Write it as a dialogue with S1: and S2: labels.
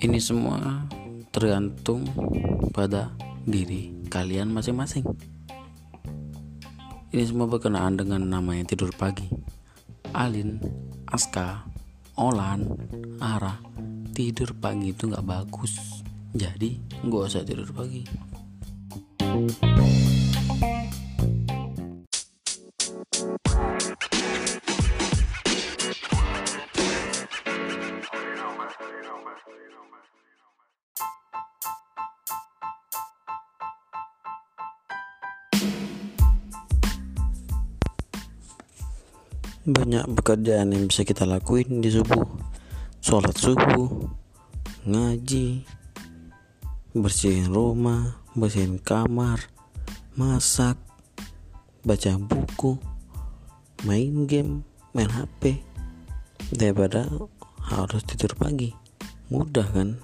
S1: Ini semua tergantung pada diri kalian masing-masing. Ini semua berkenaan dengan nama yang tidur pagi. Alin, Aska, Olan, Ara, tidur pagi itu nggak bagus. Jadi nggak usah tidur pagi. Banyak pekerjaan yang bisa kita lakuin di subuh. Sholat subuh Ngaji Bersihin rumah Bersihin kamar Masak Baca buku Main game Main HP Daripada harus tidur pagi. Mudah kan